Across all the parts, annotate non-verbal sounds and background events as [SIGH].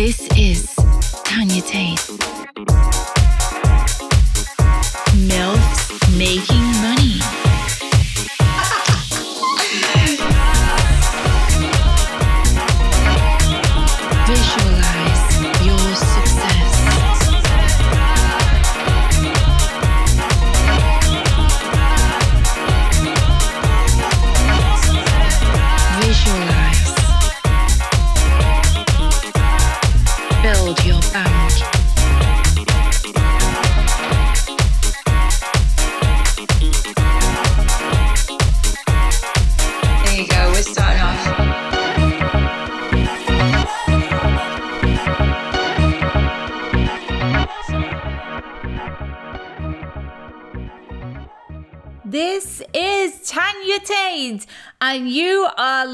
This is Tanya Tate. MILFs making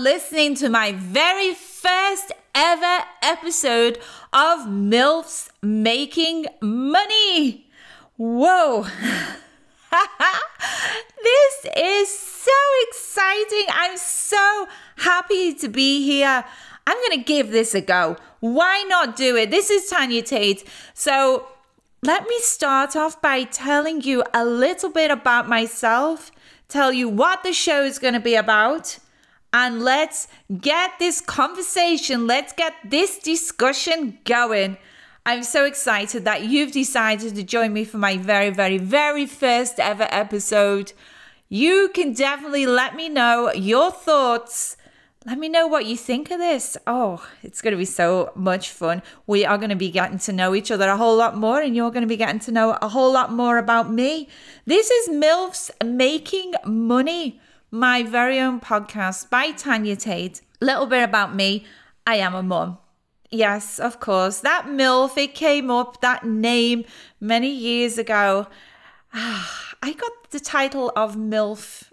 listening to my very first ever episode of MILFs Making Money. Whoa! [LAUGHS] this is so exciting. I'm so happy to be here. I'm going to give this a go. Why not do it? This is Tanya Tate. So, let me start off by telling you a little bit about myself, tell you what the show is going to be about, and let's get this conversation, let's get this discussion going. I'm so excited that you've decided to join me for my very, very, very first ever episode. You can definitely let me know your thoughts. Let me know what you think of this. Oh, it's going to be so much fun. We are going to be getting to know each other a whole lot more, and you're going to be getting to know a whole lot more about me. This is MILFs Making Money, my very own podcast by Tanya Tate. Little bit about me I am a mum. Yes, of course. That MILF, it came up, that name, many years ago. [SIGHS] I got the title of MILF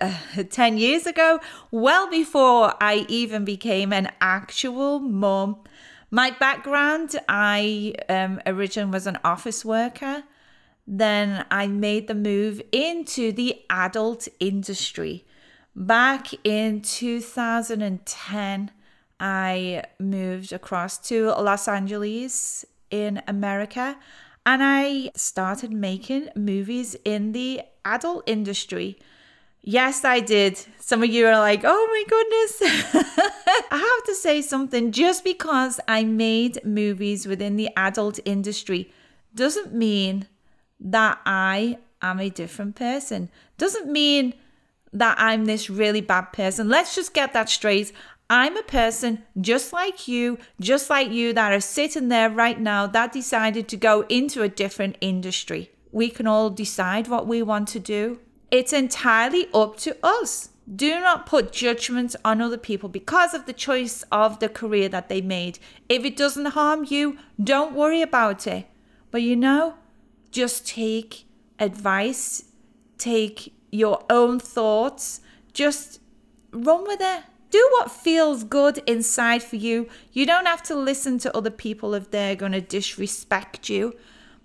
uh, [LAUGHS] 10 years ago, well before I even became an actual mum. My background, I um, originally was an office worker. Then I made the move into the adult industry. Back in 2010, I moved across to Los Angeles in America and I started making movies in the adult industry. Yes, I did. Some of you are like, oh my goodness. [LAUGHS] I have to say something. Just because I made movies within the adult industry doesn't mean that I am a different person. Doesn't mean that I'm this really bad person. Let's just get that straight. I'm a person just like you, just like you, that are sitting there right now that decided to go into a different industry. We can all decide what we want to do. It's entirely up to us. Do not put judgment on other people because of the choice of the career that they made. If it doesn't harm you, don't worry about it. But you know, just take advice, take your own thoughts, just run with it. Do what feels good inside for you. You don't have to listen to other people if they're going to disrespect you.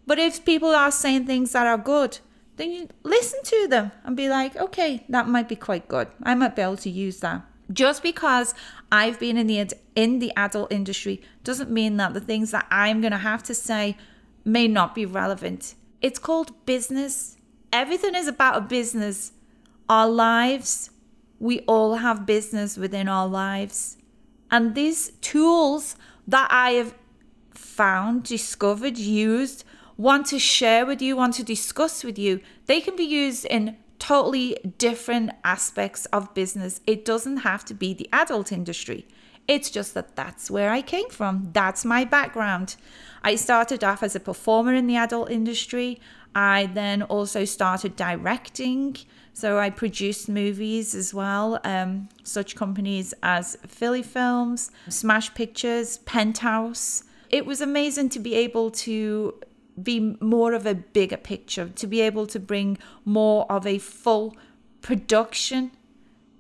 But if people are saying things that are good, then you listen to them and be like, okay, that might be quite good. I might be able to use that. Just because I've been in the ad- in the adult industry doesn't mean that the things that I'm going to have to say may not be relevant. It's called business. Everything is about a business. Our lives, we all have business within our lives. And these tools that I have found, discovered, used, want to share with you, want to discuss with you, they can be used in totally different aspects of business. It doesn't have to be the adult industry. It's just that that's where I came from. That's my background. I started off as a performer in the adult industry. I then also started directing. So I produced movies as well. Um, such companies as Filly Films, Smash Pictures, Penthouse. It was amazing to be able to be more of a bigger picture, to be able to bring more of a full production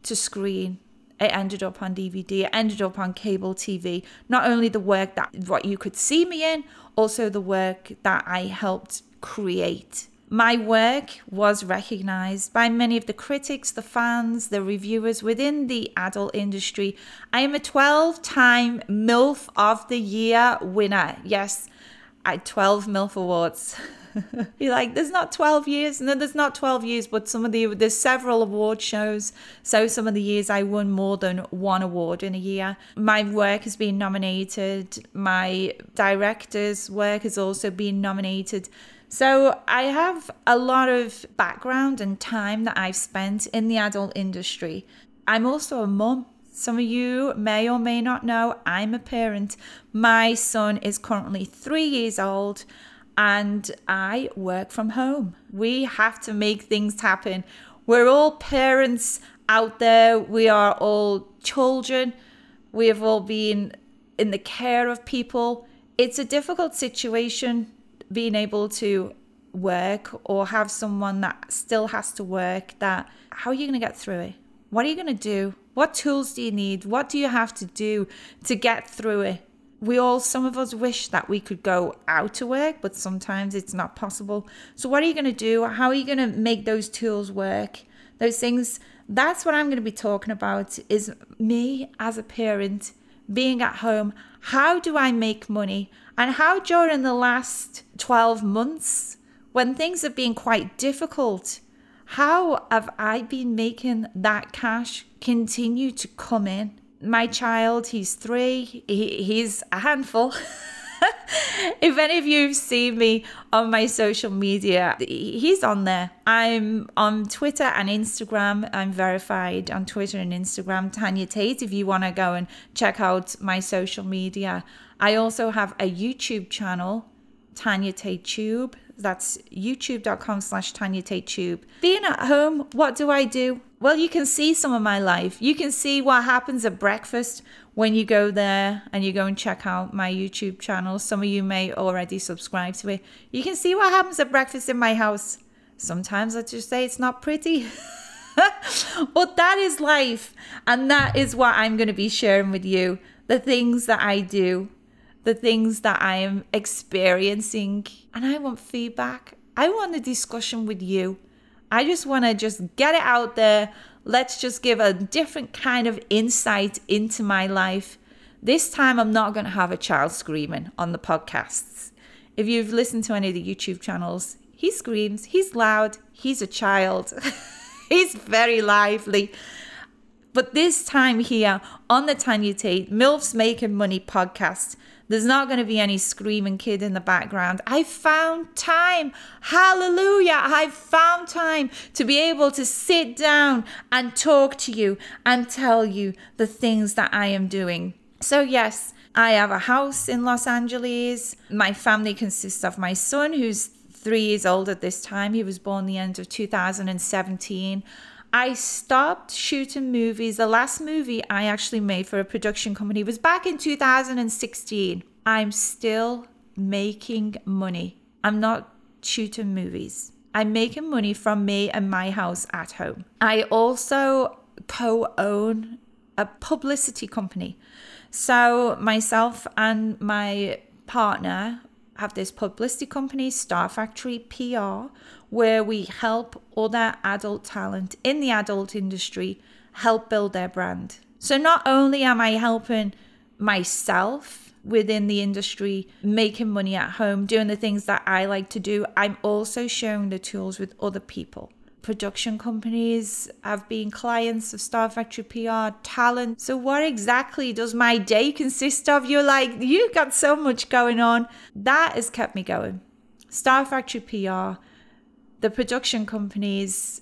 to screen. It ended up on DVD, it ended up on cable TV. Not only the work that what you could see me in, also the work that I helped create. My work was recognized by many of the critics, the fans, the reviewers within the adult industry. I am a 12 time MILF of the Year winner. Yes, I 12 MILF awards. [LAUGHS] [LAUGHS] You're like, there's not 12 years. No, there's not 12 years, but some of the, there's several award shows. So some of the years I won more than one award in a year. My work has been nominated. My director's work has also been nominated. So I have a lot of background and time that I've spent in the adult industry. I'm also a mum. Some of you may or may not know I'm a parent. My son is currently three years old and I work from home. We have to make things happen. We're all parents out there, we are all children, we have all been in the care of people. It's a difficult situation being able to work or have someone that still has to work that how are you going to get through it what are you going to do what tools do you need what do you have to do to get through it we all some of us wish that we could go out to work but sometimes it's not possible. So what are you going to do? How are you going to make those tools work? Those things that's what i'm going to be talking about is me as a parent being at home. How do i make money? And how during the last 12 months when things have been quite difficult how have i been making that cash continue to come in my child, he's three, he, he's a handful. [LAUGHS] if any of you have seen me on my social media, he's on there. I'm on Twitter and Instagram. I'm verified on Twitter and Instagram, Tanya Tate, if you want to go and check out my social media. I also have a YouTube channel, Tanya Tate Tube. That's youtube.com slash Tanya Tate Tube. Being at home, what do I do? Well, you can see some of my life. You can see what happens at breakfast when you go there and you go and check out my YouTube channel. Some of you may already subscribe to it. You can see what happens at breakfast in my house. Sometimes I just say it's not pretty. [LAUGHS] but that is life. And that is what I'm going to be sharing with you the things that I do, the things that I am experiencing. And I want feedback. I want a discussion with you. I just want to just get it out there. Let's just give a different kind of insight into my life. This time, I'm not going to have a child screaming on the podcasts. If you've listened to any of the YouTube channels, he screams, he's loud, he's a child, [LAUGHS] he's very lively. But this time here on the Tanya Tate MILFs Making Money podcast, there's not going to be any screaming kid in the background. I found time. Hallelujah. I found time to be able to sit down and talk to you and tell you the things that I am doing. So, yes, I have a house in Los Angeles. My family consists of my son, who's three years old at this time. He was born the end of 2017. I stopped shooting movies. The last movie I actually made for a production company was back in 2016. I'm still making money. I'm not shooting movies. I'm making money from me and my house at home. I also co own a publicity company. So, myself and my partner have this publicity company, Star Factory PR, where we help other adult talent in the adult industry help build their brand. So not only am I helping myself within the industry, making money at home, doing the things that I like to do, I'm also sharing the tools with other people. Production companies have been clients of Star Factory PR, talent. So, what exactly does my day consist of? You're like, you've got so much going on. That has kept me going. Star Factory PR the production companies,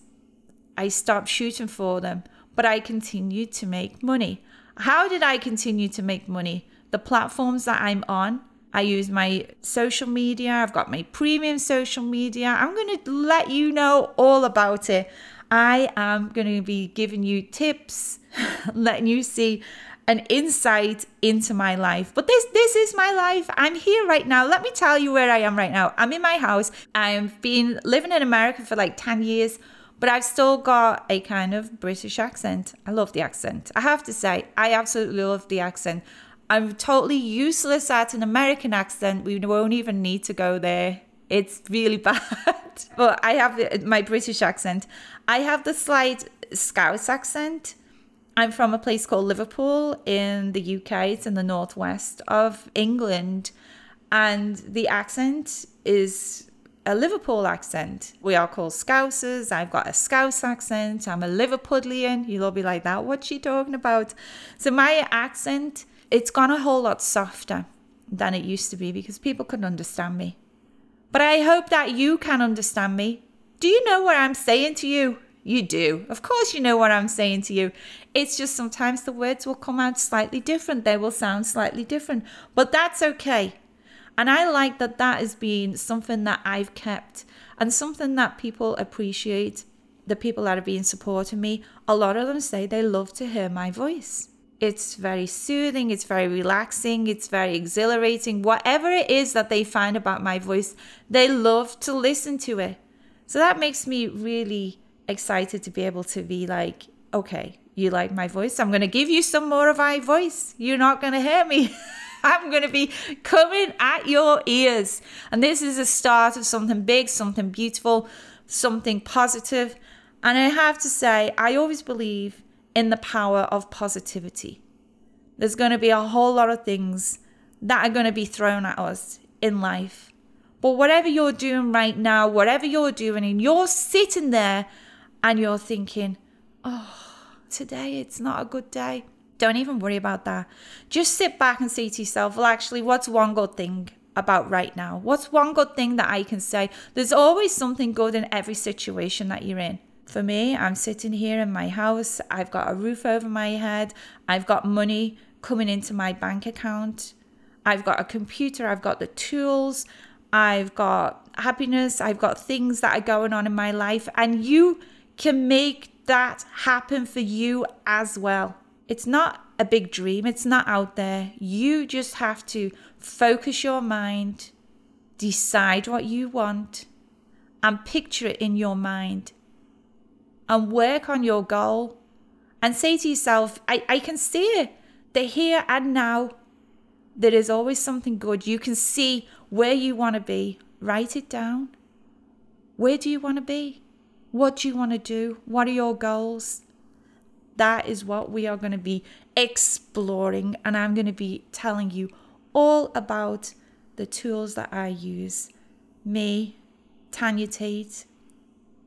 I stopped shooting for them, but I continued to make money. How did I continue to make money? The platforms that I'm on, I use my social media, I've got my premium social media. I'm going to let you know all about it. I am going to be giving you tips, [LAUGHS] letting you see an insight into my life. But this this is my life. I'm here right now. Let me tell you where I am right now. I'm in my house. I've been living in America for like 10 years, but I've still got a kind of British accent. I love the accent. I have to say, I absolutely love the accent. I'm totally useless at an American accent. We won't even need to go there. It's really [LAUGHS] bad. but I have my British accent. I have the slight Scouse accent. I'm from a place called Liverpool in the UK. It's in the northwest of England. And the accent is a Liverpool accent. We are called Scousers. I've got a Scouse accent. I'm a Liverpudlian. You'll all be like that. What's she talking about? So my accent, it's gone a whole lot softer than it used to be because people couldn't understand me. But I hope that you can understand me. Do you know what I'm saying to you? You do. Of course, you know what I'm saying to you. It's just sometimes the words will come out slightly different. They will sound slightly different. But that's okay. And I like that that has been something that I've kept and something that people appreciate. The people that have been supporting me, a lot of them say they love to hear my voice. It's very soothing, it's very relaxing, it's very exhilarating. Whatever it is that they find about my voice, they love to listen to it. So that makes me really excited to be able to be like, okay, you like my voice? I'm going to give you some more of my voice. You're not going to hear me. [LAUGHS] I'm going to be coming at your ears. And this is a start of something big, something beautiful, something positive. And I have to say, I always believe in the power of positivity. There's going to be a whole lot of things that are going to be thrown at us in life. But whatever you're doing right now, whatever you're doing, and you're sitting there and you're thinking, oh, today it's not a good day. Don't even worry about that. Just sit back and say to yourself, well, actually, what's one good thing about right now? What's one good thing that I can say? There's always something good in every situation that you're in. For me, I'm sitting here in my house. I've got a roof over my head. I've got money coming into my bank account. I've got a computer. I've got the tools. I've got happiness. I've got things that are going on in my life. And you can make that happen for you as well. It's not a big dream, it's not out there. You just have to focus your mind, decide what you want, and picture it in your mind, and work on your goal. And say to yourself, I, I can see it, the here and now. There is always something good. You can see where you want to be. Write it down. Where do you want to be? What do you want to do? What are your goals? That is what we are going to be exploring, and I'm going to be telling you all about the tools that I use. Me, Tanya Tate,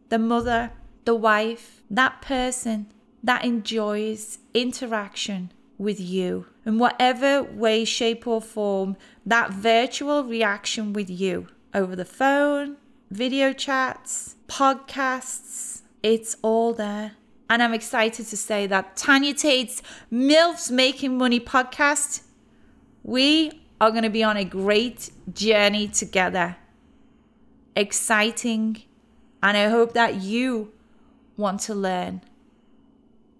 the mother, the wife, that person that enjoys interaction with you in whatever way, shape, or form, that virtual reaction with you over the phone, video chats, podcasts, it's all there. And I'm excited to say that Tanya Tate's MILFs Making Money podcast, we are going to be on a great journey together. Exciting. And I hope that you want to learn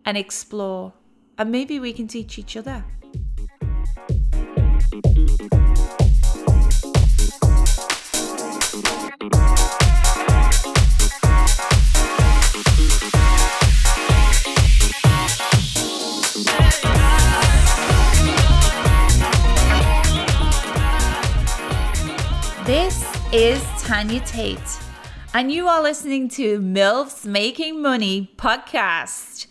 and explore. And maybe we can teach each other. This is Tanya Tate, and you are listening to MILFs Making Money podcast.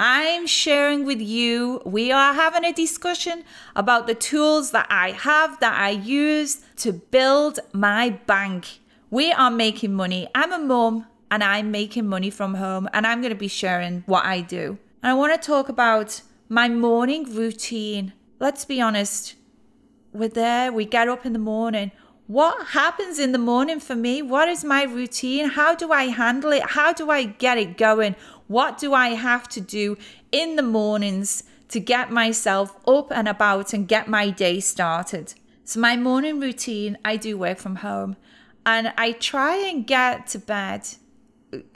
I'm sharing with you, we are having a discussion about the tools that I have that I use to build my bank. We are making money. I'm a mum and I'm making money from home, and I'm going to be sharing what I do. And I want to talk about my morning routine. Let's be honest, we're there, we get up in the morning. What happens in the morning for me? What is my routine? How do I handle it? How do I get it going? What do I have to do in the mornings to get myself up and about and get my day started? So, my morning routine, I do work from home and I try and get to bed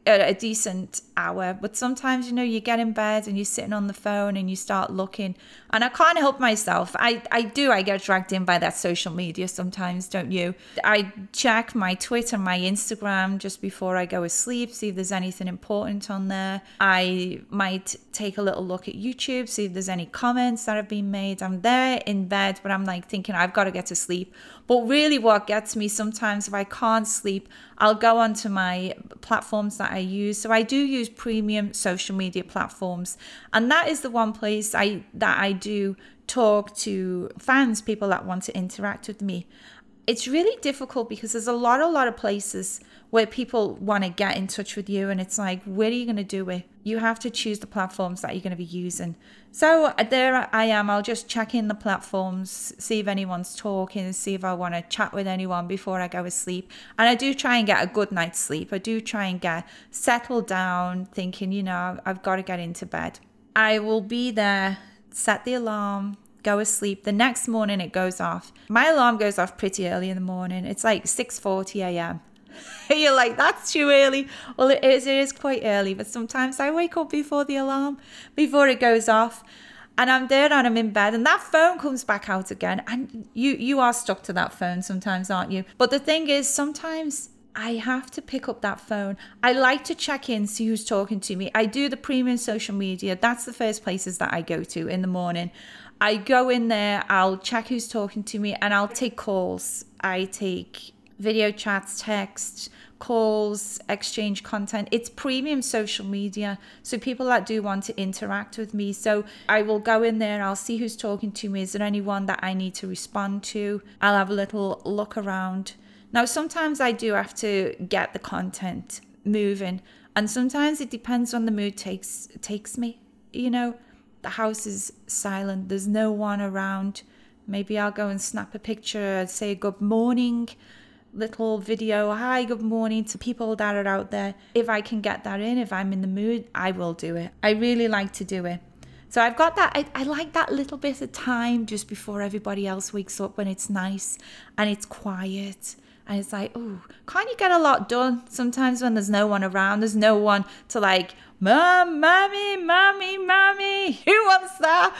a decent hour. But sometimes, you know, you get in bed and you're sitting on the phone and you start looking. And I can't help myself. I, I do, I get dragged in by that social media sometimes, don't you? I check my Twitter, my Instagram just before I go to sleep, see if there's anything important on there. I might take a little look at YouTube, see if there's any comments that have been made. I'm there in bed, but I'm like thinking, I've got to get to sleep. But really, what gets me sometimes if I can't sleep, I'll go onto my platforms that I use. So I do use premium social media platforms, and that is the one place I that I do talk to fans, people that want to interact with me. It's really difficult because there's a lot, a lot of places where people want to get in touch with you, and it's like, where are you going to do it? You have to choose the platforms that you're going to be using. So uh, there I am. I'll just check in the platforms, see if anyone's talking, see if I want to chat with anyone before I go to sleep. And I do try and get a good night's sleep. I do try and get settled down, thinking, you know, I've got to get into bed. I will be there, set the alarm, go to sleep. The next morning it goes off. My alarm goes off pretty early in the morning. It's like 6:40 a.m. [LAUGHS] You're like, that's too early. Well, it is, it is quite early, but sometimes I wake up before the alarm, before it goes off. And I'm there and I'm in bed and that phone comes back out again. And you you are stuck to that phone sometimes, aren't you? But the thing is, sometimes I have to pick up that phone. I like to check in, see who's talking to me. I do the premium social media. That's the first places that I go to in the morning. I go in there, I'll check who's talking to me, and I'll take calls. I take video chats, text, calls, exchange content. It's premium social media. So people that do want to interact with me. So I will go in there, I'll see who's talking to me. Is there anyone that I need to respond to? I'll have a little look around. Now, sometimes I do have to get the content moving, and sometimes it depends on the mood takes takes me. You know, the house is silent, there's no one around. Maybe I'll go and snap a picture, say good morning, little video, hi, good morning to people that are out there. If I can get that in, if I'm in the mood, I will do it. I really like to do it. So I've got that, I, I like that little bit of time just before everybody else wakes up when it's nice and it's quiet. And it's like, oh, can't you get a lot done sometimes when there's no one around? There's no one to like, mom, mommy, mommy, mommy, who wants that?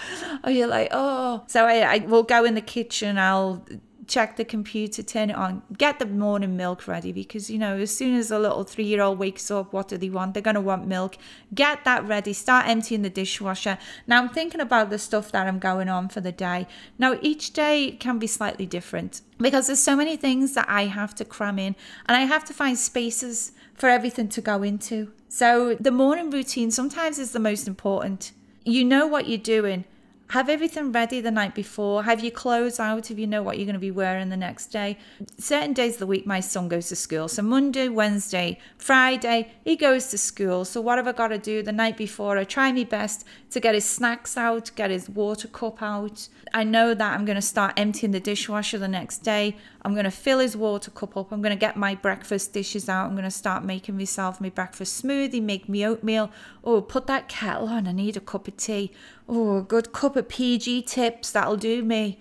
Or you're like, oh. So I, I will go in the kitchen, I'll check the computer, turn it on, get the morning milk ready because you know, as soon as a little three year old wakes up, what do they want? They're gonna want milk. Get that ready, start emptying the dishwasher. Now I'm thinking about the stuff that I'm going on for the day. Now each day can be slightly different because there's so many things that I have to cram in and I have to find spaces for everything to go into. So the morning routine sometimes is the most important. You know what you're doing have everything ready the night before. Have your clothes out if you know what you're going to be wearing the next day. Certain days of the week, my son goes to school. So Monday, Wednesday, Friday, he goes to school. So what have I got to do the night before? I try my best to get his snacks out, get his water cup out. I know that I'm going to start emptying the dishwasher the next day. I'm going to fill his water cup up. I'm going to get my breakfast dishes out. I'm going to start making myself my breakfast smoothie, make me oatmeal. Oh, put that kettle on. I need a cup of tea. Oh, a good cup of PG tips. That'll do me.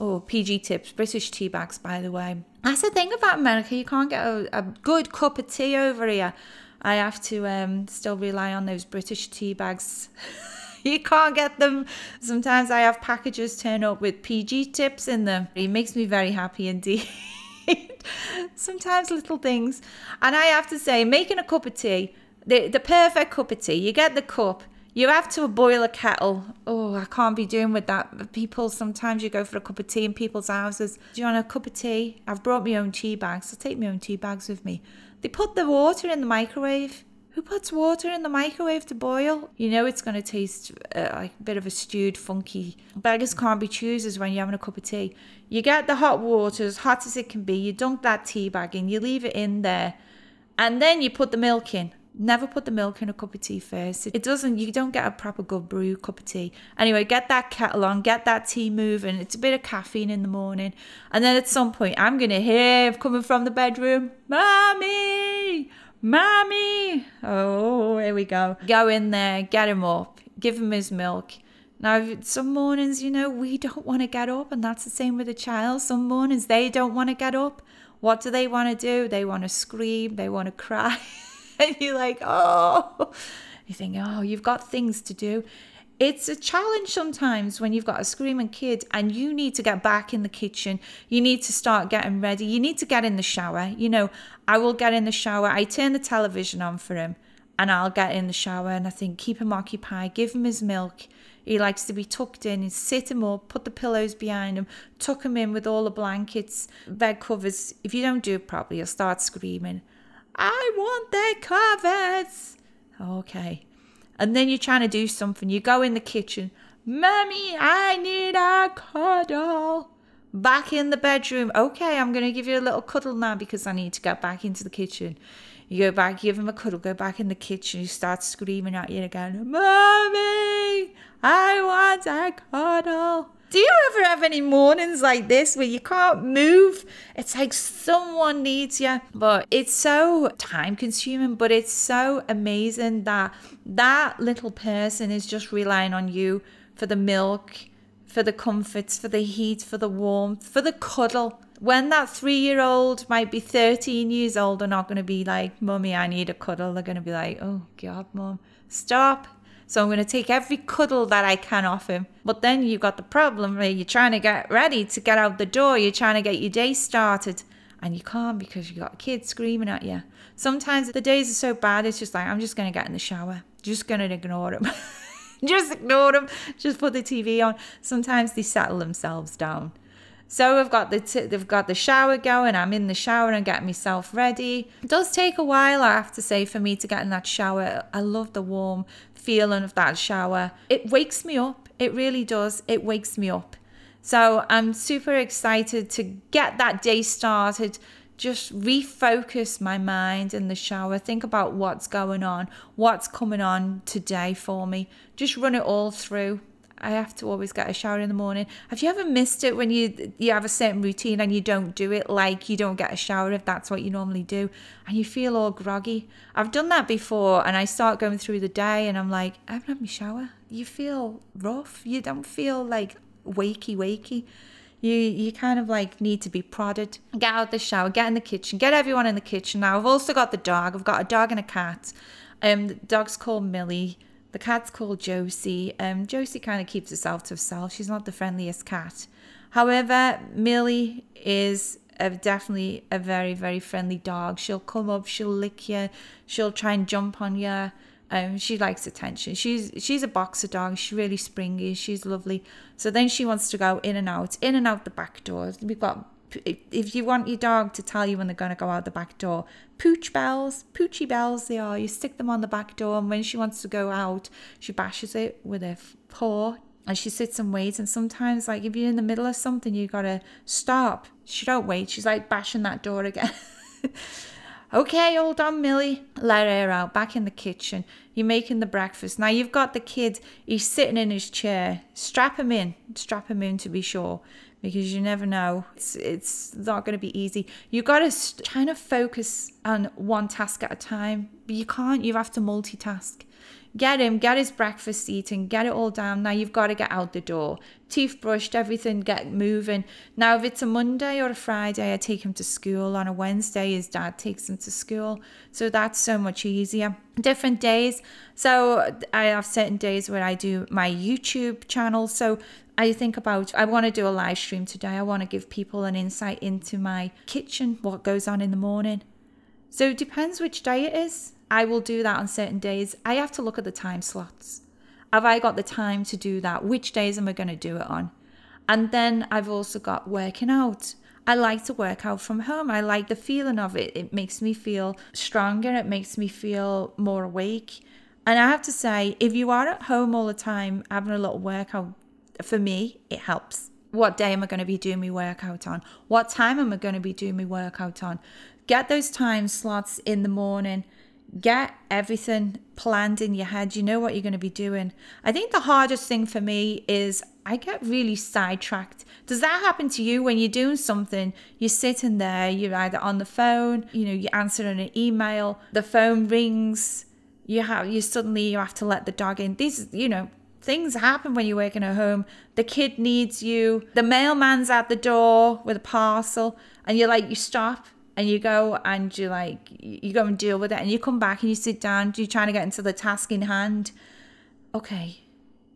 Oh, PG tips, British tea bags, by the way. That's the thing about America. You can't get a, a good cup of tea over here. I have to um, still rely on those British tea bags. [LAUGHS] [LAUGHS] you can't get them. Sometimes I have packages turn up with PG tips in them. It makes me very happy indeed. [LAUGHS] Sometimes little things. And I have to say, making a cup of tea, the, the perfect cup of tea, you get the cup, you have to boil a kettle. Oh, I can't be doing with that. People, sometimes you go for a cup of tea in people's houses. Do you want a cup of tea? I've brought my own tea bags. I'll take my own tea bags with me. They put the water in the microwave. Who puts water in the microwave to boil? You know it's going to taste uh, like a bit of a stewed, funky. Beggars can't be choosers when you're having a cup of tea. You get the hot water as hot as it can be. You dunk that tea bag in. You leave it in there, and then you put the milk in. Never put the milk in a cup of tea first. It doesn't, you don't get a proper good brew cup of tea. Anyway, get that kettle on, get that tea moving. It's a bit of caffeine in the morning. And then at some point, I'm going to hear coming from the bedroom, Mommy, Mommy. Oh, here we go. Go in there, get him up, give him his milk. Now, some mornings, you know, we don't want to get up, and that's the same with a child. Some mornings they don't want to get up. What do they want to do? They want to scream, they want to cry. [LAUGHS] and you're like, oh, you think, oh, you've got things to do. It's a challenge sometimes when you've got a screaming kid and you need to get back in the kitchen. You need to start getting ready. You need to get in the shower. You know, I will get in the shower. I turn the television on for him and I'll get in the shower and I think, keep him occupied, give him his milk. He likes to be tucked in and sit him up, put the pillows behind him, tuck him in with all the blankets, bed covers. If you don't do it properly, he'll start screaming, I want their covers. Okay. And then you're trying to do something. You go in the kitchen, Mummy, I need a cuddle. Back in the bedroom. Okay, I'm going to give you a little cuddle now because I need to get back into the kitchen. You go back, give him a cuddle, go back in the kitchen, you start screaming at you again, Mommy, I want a cuddle. Do you ever have any mornings like this where you can't move? It's like someone needs you. But it's so time consuming, but it's so amazing that that little person is just relying on you for the milk, for the comforts, for the heat, for the warmth, for the cuddle. When that three year old might be 13 years old, they're not going to be like, Mummy, I need a cuddle. They're going to be like, Oh, God, Mum, stop. So I'm going to take every cuddle that I can off him. But then you've got the problem where you're trying to get ready to get out the door. You're trying to get your day started. And you can't because you got kids screaming at you. Sometimes the days are so bad, it's just like, I'm just going to get in the shower. Just going to ignore them. [LAUGHS] just ignore them. Just put the TV on. Sometimes they settle themselves down. So we've got the t- they've got the shower going. I'm in the shower and getting myself ready. It does take a while, I have to say, for me to get in that shower. I love the warm feeling of that shower. It wakes me up. It really does. It wakes me up. So I'm super excited to get that day started. Just refocus my mind in the shower. Think about what's going on, what's coming on today for me. Just run it all through. I have to always get a shower in the morning. Have you ever missed it when you you have a certain routine and you don't do it? Like you don't get a shower if that's what you normally do, and you feel all groggy. I've done that before, and I start going through the day, and I'm like, I haven't had my shower. You feel rough. You don't feel like wakey wakey. You you kind of like need to be prodded. Get out the shower, get in the kitchen, get everyone in the kitchen. Now I've also got the dog. I've got a dog and a cat. Um, the dog's called Millie. The cat's called Josie. Um, Josie kind of keeps herself to herself. She's not the friendliest cat. However, Millie is a, definitely a very, very friendly dog. She'll come up, she'll lick you, she'll try and jump on you. Um, she likes attention. She's she's a boxer dog. She's really springy. She's lovely. So then she wants to go in and out, in and out the back doors. We've got if you want your dog to tell you when they're going to go out the back door, pooch bells, poochy bells they are. You stick them on the back door, and when she wants to go out, she bashes it with her paw and she sits and waits. And sometimes, like if you're in the middle of something, you gotta stop. She don't wait. She's like bashing that door again. [LAUGHS] okay, hold on, Millie. Let her out. Back in the kitchen. You're making the breakfast. Now you've got the kid. He's sitting in his chair. Strap him in. Strap him in to be sure because you never know. It's it's not going to be easy. You got to kind of focus on one task at a time, but you can't. You have to multitask. Get him, get his breakfast eaten, get it all down. Now you've got to get out the door. Teeth brushed, everything, get moving. Now, if it's a Monday or a Friday, I take him to school. On a Wednesday, his dad takes him to school. So that's so much easier. Different days. So I have certain days where I do my YouTube channel. So I think about I want to do a live stream today. I want to give people an insight into my kitchen, what goes on in the morning. So it depends which day it is. I will do that on certain days. I have to look at the time slots. Have I got the time to do that? Which days am I going to do it on? And then I've also got working out. I like to work out from home. I like the feeling of it. It makes me feel stronger. It makes me feel more awake. And I have to say, if you are at home all the time having a little workout for me, it helps. What day am I going to be doing my workout on? What time am I going to be doing my workout on? Get those time slots in the morning. Get everything planned in your head. You know what you're going to be doing. I think the hardest thing for me is I get really sidetracked. Does that happen to you when you're doing something? You're sitting there, you're either on the phone, you know, you're answering an email, the phone rings, you have you suddenly you have to let the dog in. These, you know, things happen when you're working at home. The kid needs you. The mailman's at the door with a parcel, and you're like, you stop and you go and you like you go and deal with it and you come back and you sit down you're trying to get into the task in hand. Okay.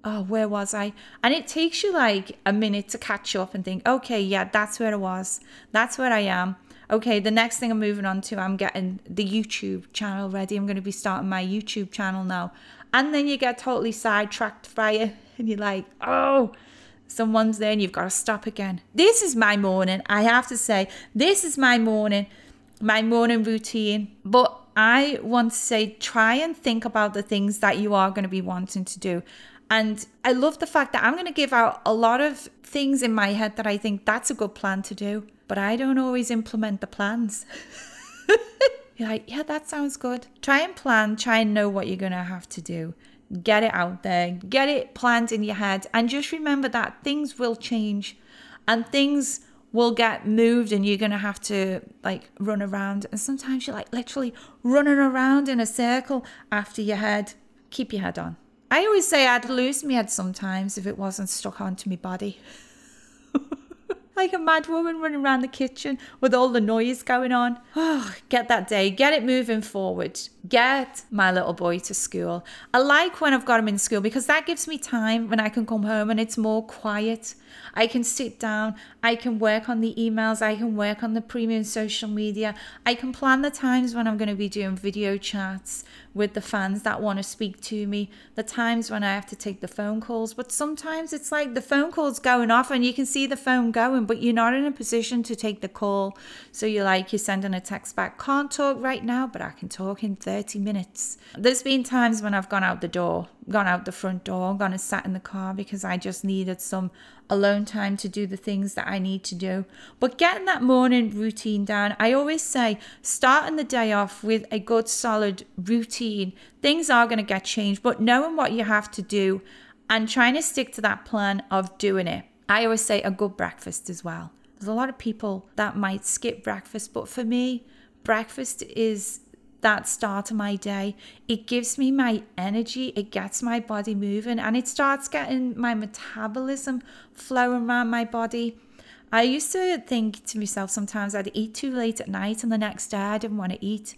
Oh where was i? And it takes you like a minute to catch up and think okay yeah that's where i was. That's where i am. Okay the next thing i'm moving on to i'm getting the youtube channel ready. I'm going to be starting my youtube channel now. And then you get totally sidetracked by it [LAUGHS] and you're like oh someone's there and you've got to stop again. This is my morning. I have to say, this is my morning, my morning routine. But I want to say, try and think about the things that you are going to be wanting to do. And I love the fact that I'm going to give out a lot of things in my head that I think that's a good plan to do, but I don't always implement the plans. [LAUGHS] You're like, yeah, that sounds good. Try and plan, try and know what you're going to have to do get it out there, get it planned in your head, and just remember that things will change and things will get moved and you're going to have to like run around and sometimes you're like literally running around in a circle after your head. Keep your head on. I always say i'd lose my head sometimes if it wasn't stuck onto my body [LAUGHS] like a mad woman running around the kitchen with all the noise going on. Oh, get that day, get it moving forward. Get my little boy to school. I like when I've got him in school because that gives me time when I can come home and it's more quiet. I can sit down, I can work on the emails, I can work on the premium social media, I can plan the times when I'm going to be doing video chats with the fans that want to speak to me, the times when I have to take the phone calls. But sometimes it's like the phone call's going off and you can see the phone going, but you're not in a position to take the call. So you're like, you're sending a text back, can't talk right now, but I can talk in 30 minutes. There's been times when I've gone out the door, gone out the front door, gone and sat in the car because I just needed some alone time to do the things that I need to do. But getting that morning routine down, I always say starting the day off with a good solid routine. Things are going to get changed, but knowing what you have to do and trying to stick to that plan of doing it. I always say a good breakfast as well. There's a lot of people that might skip breakfast, but for me, breakfast is that start of my day. It gives me my energy, it gets my body moving, and it starts getting my metabolism flowing around my body. I used to think to myself sometimes I'd eat too late at night, and the next day I didn't want to eat.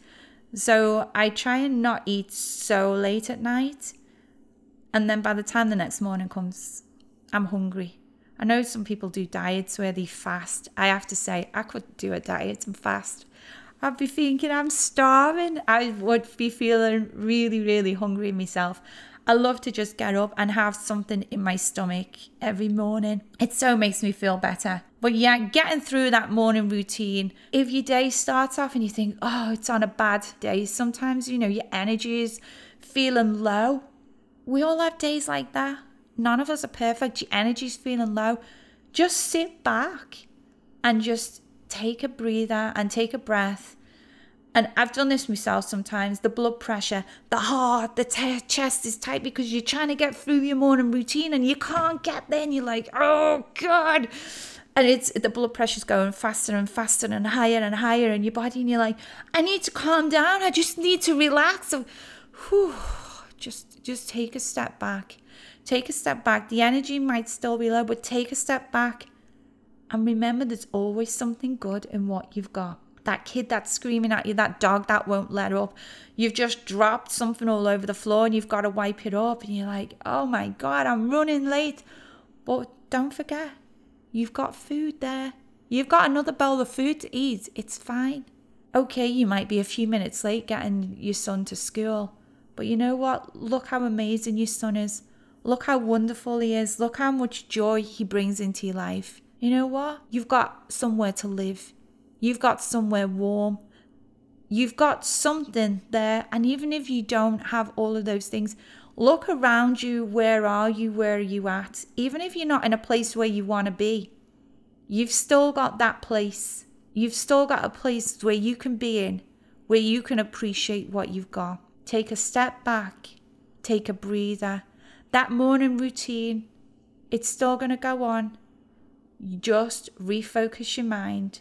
So I try and not eat so late at night. And then by the time the next morning comes, I'm hungry. I know some people do diets where they fast. I have to say, I could do a diet and fast. I'd be thinking I'm starving. I would be feeling really, really hungry myself. I love to just get up and have something in my stomach every morning. It so makes me feel better. But yeah, getting through that morning routine. If your day starts off and you think, oh, it's on a bad day, sometimes, you know, your energy is feeling low. We all have days like that. None of us are perfect. Your energy's feeling low. Just sit back and just take a breather and take a breath. And I've done this myself sometimes. The blood pressure, the heart, the t- chest is tight because you're trying to get through your morning routine and you can't get there. And you're like, oh God. And it's the blood pressure's going faster and faster and higher and higher in your body. And you're like, I need to calm down. I just need to relax. So, whew, just, just take a step back. Take a step back. The energy might still be low, but take a step back and remember, there's always something good in what you've got. That kid that's screaming at you, that dog that won't let up. You've just dropped something all over the floor and you've got to wipe it up. And you're like, oh my God, I'm running late. But don't forget, you've got food there. You've got another bowl of food to eat. It's fine. Okay, you might be a few minutes late getting your son to school. But you know what? Look how amazing your son is. Look how wonderful he is. Look how much joy he brings into your life you know what? You've got somewhere to live. You've got somewhere warm. You've got something there. And even if you don't have all of those things, look around you. Where are you? Where are you at? Even if you're not in a place where you want to be, you've still got that place. You've still got a place where you can be in, where you can appreciate what you've got. Take a step back, take a breather. That morning routine, it's still going to go on just refocus your mind,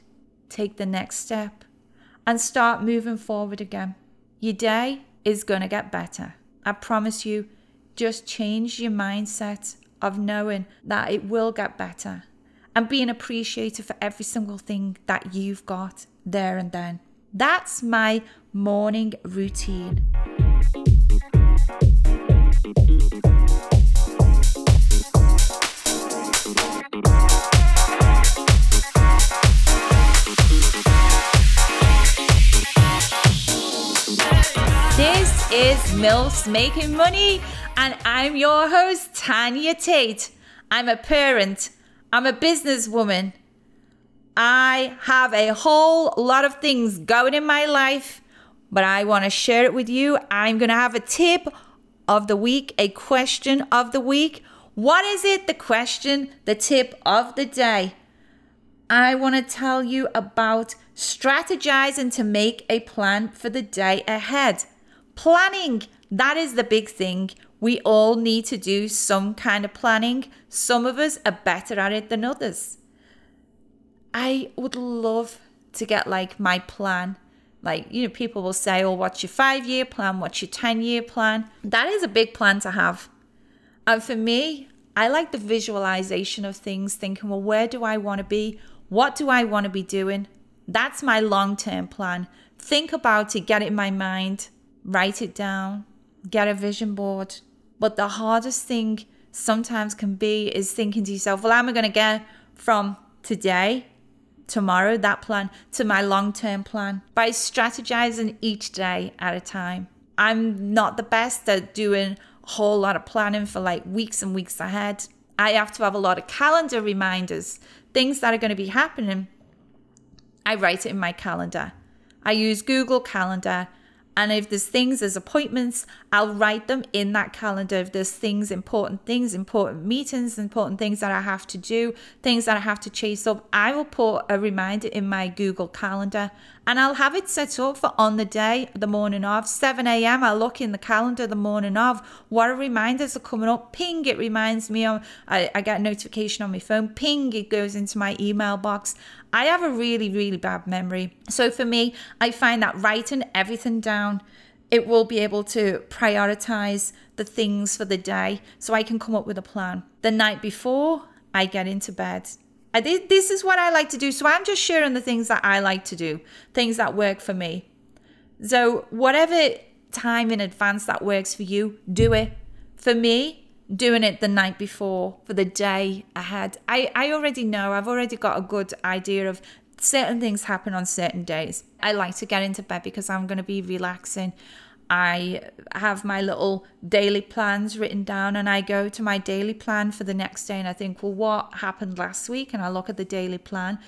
take the next step, and start moving forward again. Your day is going to get better. I promise you, just change your mindset of knowing that it will get better and being appreciative for every single thing that you've got there and then. That's my morning routine. Is MILFs Making Money, and I'm your host, Tanya Tate. I'm a parent, I'm a businesswoman. I have a whole lot of things going in my life, but I want to share it with you. I'm going to have a tip of the week, a question of the week. What is it? The question, the tip of the day. I want to tell you about strategizing to make a plan for the day ahead. Planning, that is the big thing. We all need to do some kind of planning. Some of us are better at it than others. I would love to get like my plan. Like, you know, people will say, oh, what's your five year plan? What's your 10 year plan? That is a big plan to have. And for me, I like the visualization of things, thinking, well, where do I want to be? What do I want to be doing? That's my long term plan. Think about it, get it in my mind, write it down, get a vision board. But the hardest thing sometimes can be is thinking to yourself, well, am I going to get from today, tomorrow, that plan, to my long term plan by strategizing each day at a time? I'm not the best at doing a whole lot of planning for like weeks and weeks ahead. I have to have a lot of calendar reminders things that are going to be happening, I write it in my calendar. I use Google Calendar. And if there's things, there's appointments, I'll write them in that calendar. If there's things, important things, important meetings, important things that I have to do, things that I have to chase up, I will put a reminder in my Google Calendar and I'll have it set up for on the day, the morning of 7 a.m. I'll look in the calendar the morning of what reminders are coming up. Ping, it reminds me of, I, I get a notification on my phone. Ping, it goes into my email box. I have a really, really bad memory. So for me, I find that writing everything down, it will be able to prioritize the things for the day so I can come up with a plan. The night before, I get into bed. I, this is what I like to do. So I'm just sharing the things that I like to do, things that work for me. So whatever time in advance that works for you, do it. For me, doing it the night before for the day ahead. I, I already know, I've already got a good idea of certain things happen on certain days. I like to get into bed because I'm going to be relaxing. I have my little daily plans written down and I go to my daily plan for the next day and I think, well, what happened last week? And I look at the daily plan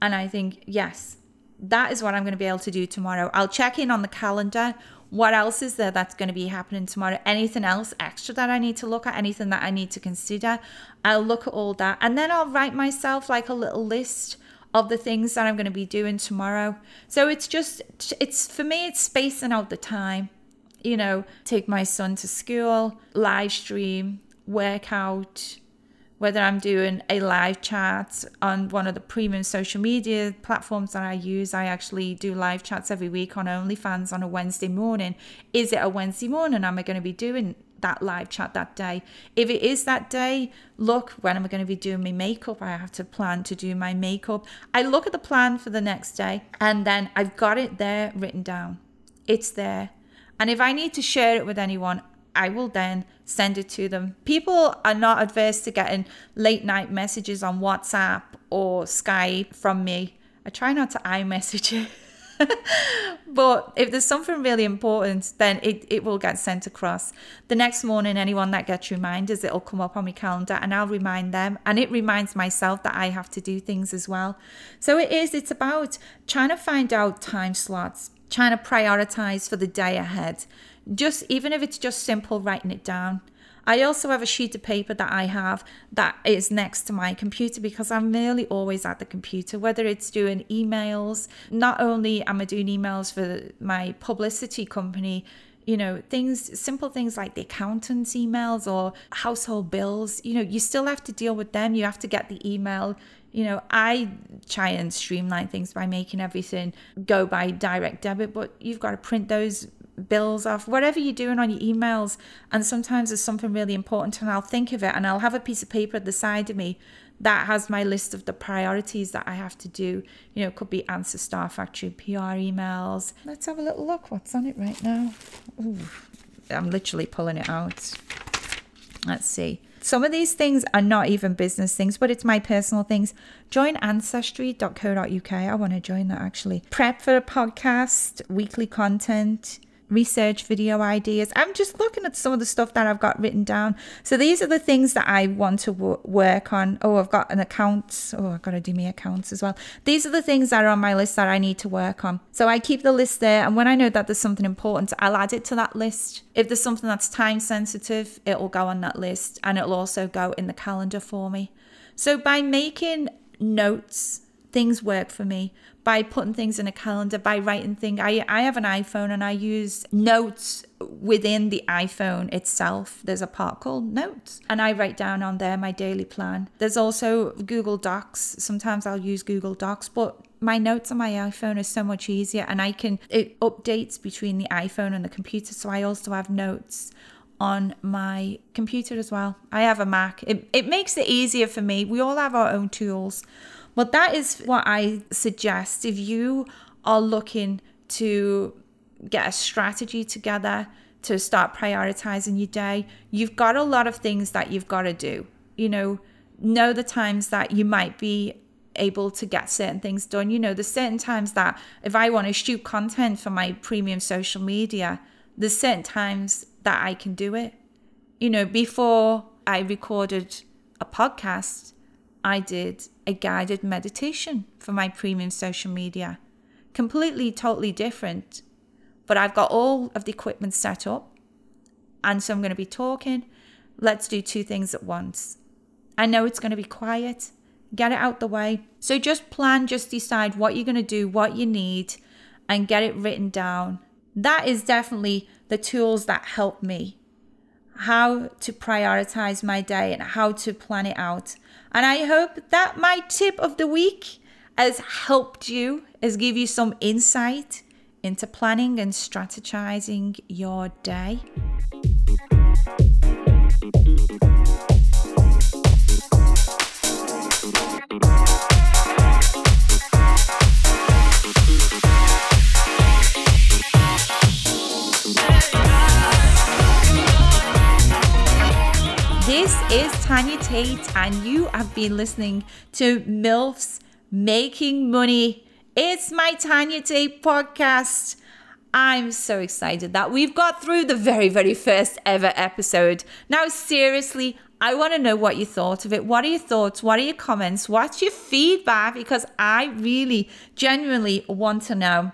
and I think, yes, that is what I'm going to be able to do tomorrow. I'll check in on the calendar. What else is there that's going to be happening tomorrow? Anything else extra that I need to look at? Anything that I need to consider? I'll look at all that and then I'll write myself like a little list of the things that I'm going to be doing tomorrow. So it's just, it's for me, it's spacing out the time you know, take my son to school, live stream, workout, whether I'm doing a live chat on one of the premium social media platforms that I use. I actually do live chats every week on OnlyFans on a Wednesday morning. Is it a Wednesday morning? Am I going to be doing that live chat that day? If it is that day, look, when am I going to be doing my makeup? I have to plan to do my makeup. I look at the plan for the next day and then I've got it there written down. It's there. And if I need to share it with anyone, I will then send it to them. People are not adverse to getting late night messages on WhatsApp or Skype from me. I try not to iMessage it. [LAUGHS] but if there's something really important, then it, it will get sent across. The next morning, anyone that gets reminders, it'll come up on my calendar and I'll remind them. And it reminds myself that I have to do things as well. So it is, it's about trying to find out time slots trying to prioritize for the day ahead. Just even if it's just simple writing it down. I also have a sheet of paper that I have that is next to my computer because I'm nearly always at the computer, whether it's doing emails. Not only am I doing emails for my publicity company, you know, things, simple things like the accountant's emails or household bills, you know, you still have to deal with them. You have to get the email, you know, I try and streamline things by making everything go by direct debit, but you've got to print those bills off, whatever you're doing on your emails. And sometimes there's something really important and I'll think of it and I'll have a piece of paper at the side of me that has my list of the priorities that I have to do. You know, it could be answer Star Factory PR emails. Let's have a little look. What's on it right now? Ooh, I'm literally pulling it out. Let's see. Some of these things are not even business things, but it's my personal things. Join ancestry.co.uk. I want to join that actually. Prep for a podcast, weekly content, research video ideas. I'm just looking at some of the stuff that I've got written down. So these are the things that I want to w- work on. Oh, I've got an account. Oh, I've got to do my accounts as well. These are the things that are on my list that I need to work on. So I keep the list there. And when I know that there's something important, I'll add it to that list. If there's something that's time sensitive, it will go on that list and it'll also go in the calendar for me. So by making notes, things work for me by putting things in a calendar, by writing things. I, I have an iPhone and I use notes within the iPhone itself. There's a part called Notes, and I write down on there my daily plan. There's also Google Docs. Sometimes I'll use Google Docs, but my notes on my iPhone are so much easier, and I can, it updates between the iPhone and the computer. So I also have notes on my computer as well. I have a Mac. It, it makes it easier for me. We all have our own tools. But that is what I suggest if you are looking to get a strategy together to start prioritizing your day. You've got a lot of things that you've got to do. You know, know the times that you might be able to get certain things done. You know, there's certain times that if I want to shoot content for my premium social media, there's certain times that I can do it. You know, before I recorded a podcast, I did a guided meditation for my premium social media. Completely, totally different. But I've got all of the equipment set up. And so I'm going to be talking. Let's do two things at once. I know it's going to be quiet. Get it out the way. So just plan, just decide what you're going to do, what you need, and get it written down. That is definitely the tools that help me. How to prioritize my day and how to plan it out. And I hope that my tip of the week has helped you, has give you some insight into planning and strategizing your day. This is Tanya Tate, and you have been listening to MILFs Making Money. It's my Tanya Tate podcast. I'm so excited that we've got through the very, very first ever episode. Now, seriously, I want to know what you thought of it. What are your thoughts? What are your comments? What's your feedback? Because I really, genuinely want to know.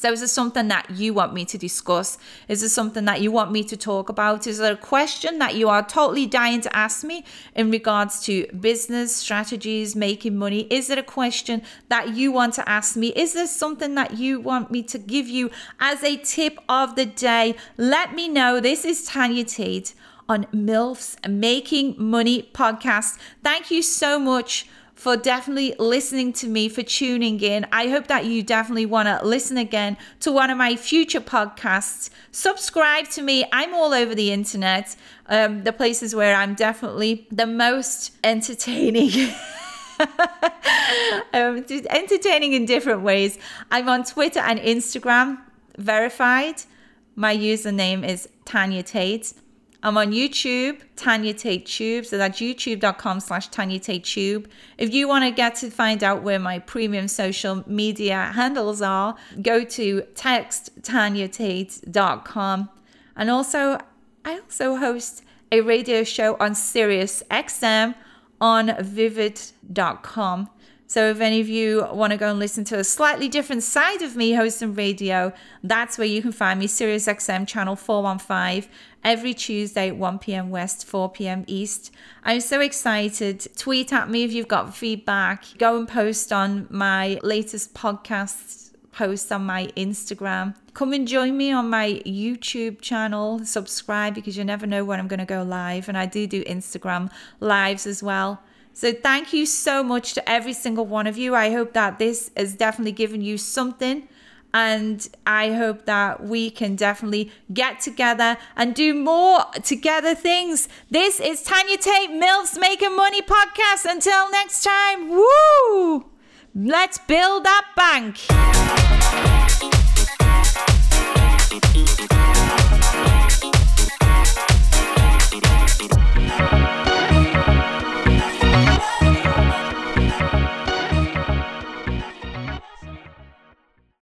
So, is this something that you want me to discuss? Is this something that you want me to talk about? Is there a question that you are totally dying to ask me in regards to business strategies, making money? Is there a question that you want to ask me? Is there something that you want me to give you as a tip of the day? Let me know. This is Tanya Tate on MILF's Making Money podcast. Thank you so much for definitely listening to me, for tuning in. I hope that you definitely want to listen again to one of my future podcasts. Subscribe to me. I'm all over the internet, um, the places where I'm definitely the most entertaining. [LAUGHS] um, entertaining in different ways. I'm on Twitter and Instagram, verified. My username is Tanya Tate. I'm on YouTube, Tanya Tate Tube. So that's youtube.com slash Tanya Tate Tube. If you want to get to find out where my premium social media handles are, go to texttanyatate.com. And also, I also host a radio show on Sirius XM on vivid.com. So if any of you want to go and listen to a slightly different side of me hosting radio, that's where you can find me, Sirius XM channel 415, every Tuesday, at 1 p.m. West, 4 p.m. East. I'm so excited. Tweet at me if you've got feedback. Go and post on my latest podcast post on my Instagram. Come and join me on my YouTube channel. Subscribe because you never know when I'm going to go live. And I do do Instagram lives as well. So, thank you so much to every single one of you. I hope that this has definitely given you something. And I hope that we can definitely get together and do more together things. This is Tanya Tate MILF's Making Money podcast. Until next time, woo! Let's build that bank.